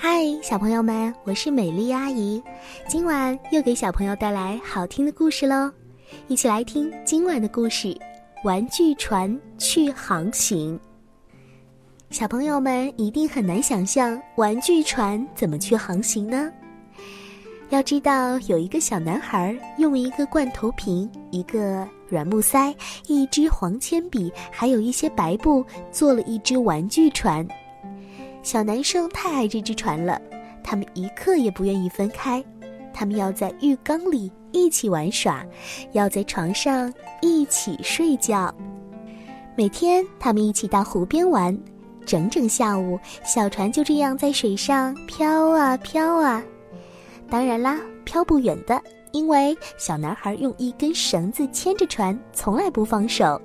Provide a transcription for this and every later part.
嗨，小朋友们，我是美丽阿姨，今晚又给小朋友带来好听的故事喽，一起来听今晚的故事《玩具船去航行》。小朋友们一定很难想象玩具船怎么去航行呢？要知道，有一个小男孩用一个罐头瓶、一个软木塞、一支黄铅笔，还有一些白布，做了一只玩具船。小男生太爱这只船了，他们一刻也不愿意分开。他们要在浴缸里一起玩耍，要在床上一起睡觉。每天，他们一起到湖边玩，整整下午，小船就这样在水上飘啊飘啊。当然啦，飘不远的，因为小男孩用一根绳子牵着船，从来不放手。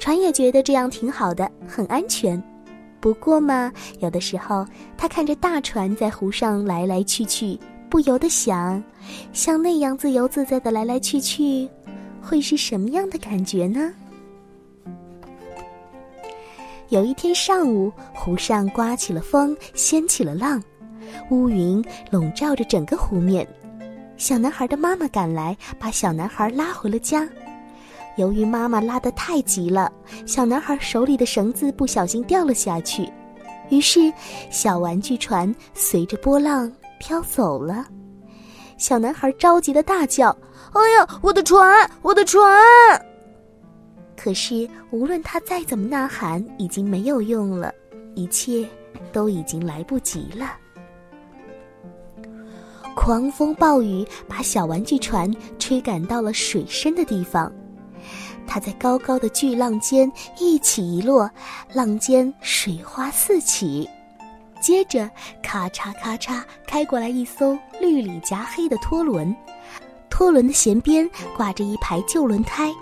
船也觉得这样挺好的，很安全。不过嘛，有的时候他看着大船在湖上来来去去，不由得想，像那样自由自在的来来去去，会是什么样的感觉呢？有一天上午，湖上刮起了风，掀起了浪，乌云笼罩着整个湖面。小男孩的妈妈赶来，把小男孩拉回了家。由于妈妈拉得太急了，小男孩手里的绳子不小心掉了下去，于是小玩具船随着波浪飘走了。小男孩着急的大叫：“哎呀，我的船，我的船！”可是无论他再怎么呐喊，已经没有用了，一切都已经来不及了。狂风暴雨把小玩具船吹赶到了水深的地方。它在高高的巨浪间一起一落，浪尖水花四起。接着，咔嚓咔嚓，开过来一艘绿里夹黑的拖轮，拖轮的舷边挂着一排旧轮胎，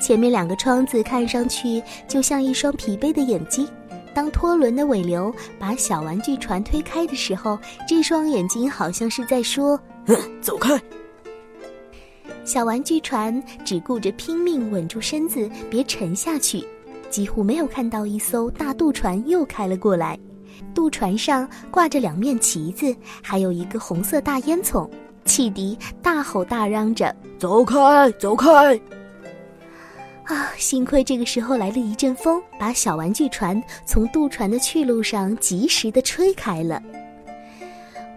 前面两个窗子看上去就像一双疲惫的眼睛。当拖轮的尾流把小玩具船推开的时候，这双眼睛好像是在说：“走开。”小玩具船只顾着拼命稳住身子，别沉下去，几乎没有看到一艘大渡船又开了过来。渡船上挂着两面旗子，还有一个红色大烟囱，汽笛大吼大嚷着：“走开，走开！”啊，幸亏这个时候来了一阵风，把小玩具船从渡船的去路上及时的吹开了。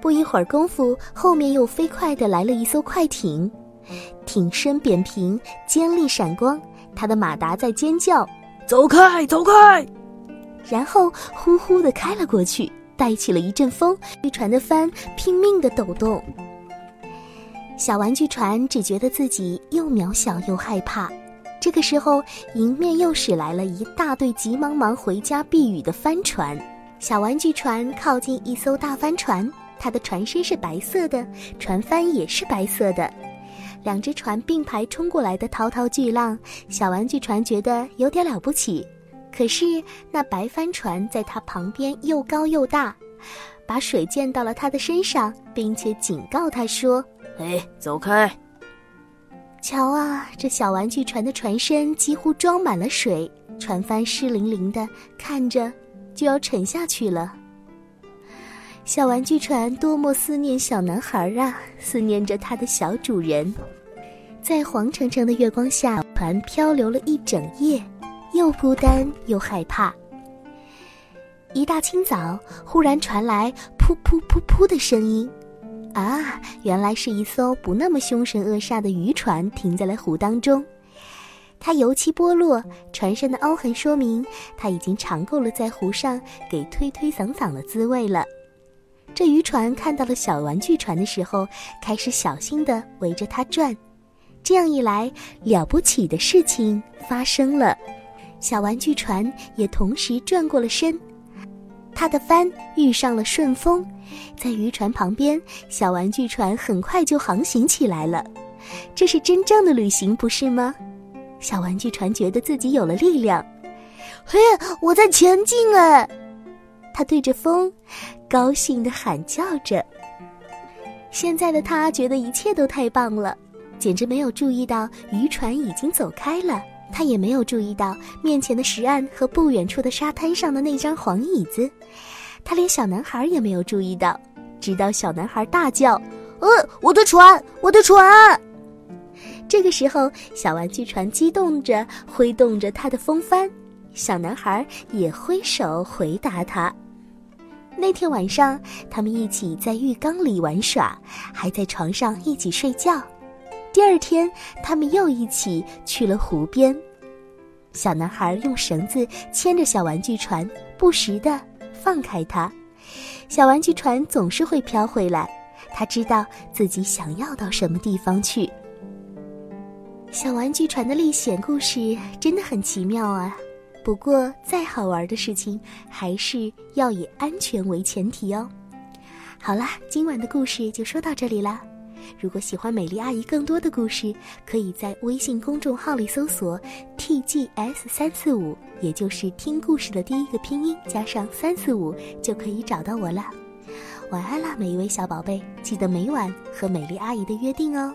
不一会儿功夫，后面又飞快的来了一艘快艇。艇身扁平，尖利闪光，他的马达在尖叫：“走开，走开！”然后呼呼地开了过去，带起了一阵风，渔船的帆拼命地抖动。小玩具船只觉得自己又渺小又害怕。这个时候，迎面又驶来了一大队急忙忙回家避雨的帆船。小玩具船靠近一艘大帆船，它的船身是白色的，船帆也是白色的。两只船并排冲过来的滔滔巨浪，小玩具船觉得有点了不起。可是那白帆船在它旁边又高又大，把水溅到了它的身上，并且警告它说：“哎，走开！”瞧啊，这小玩具船的船身几乎装满了水，船帆湿淋淋的，看着就要沉下去了。小玩具船多么思念小男孩啊，思念着他的小主人。在黄澄澄的月光下，船漂流了一整夜，又孤单又害怕。一大清早，忽然传来噗噗噗噗的声音，啊，原来是一艘不那么凶神恶煞的渔船停在了湖当中。它油漆剥落，船身的凹痕说明它已经尝够了在湖上给推推搡搡的滋味了。这渔船看到了小玩具船的时候，开始小心地围着它转。这样一来，了不起的事情发生了，小玩具船也同时转过了身，它的帆遇上了顺风，在渔船旁边，小玩具船很快就航行起来了。这是真正的旅行，不是吗？小玩具船觉得自己有了力量，嘿，我在前进哎！它对着风，高兴地喊叫着。现在的它觉得一切都太棒了，简直没有注意到渔船已经走开了。他也没有注意到面前的石岸和不远处的沙滩上的那张黄椅子。他连小男孩也没有注意到，直到小男孩大叫：“呃，我的船，我的船！”这个时候，小玩具船激动着挥动着它的风帆，小男孩也挥手回答他。那天晚上，他们一起在浴缸里玩耍，还在床上一起睡觉。第二天，他们又一起去了湖边。小男孩用绳子牵着小玩具船，不时地放开它。小玩具船总是会飘回来。他知道自己想要到什么地方去。小玩具船的历险故事真的很奇妙啊！不过，再好玩的事情，还是要以安全为前提哦。好啦，今晚的故事就说到这里啦。如果喜欢美丽阿姨更多的故事，可以在微信公众号里搜索 “tgs 三四五”，也就是听故事的第一个拼音加上三四五，就可以找到我了。晚安啦，每一位小宝贝，记得每晚和美丽阿姨的约定哦。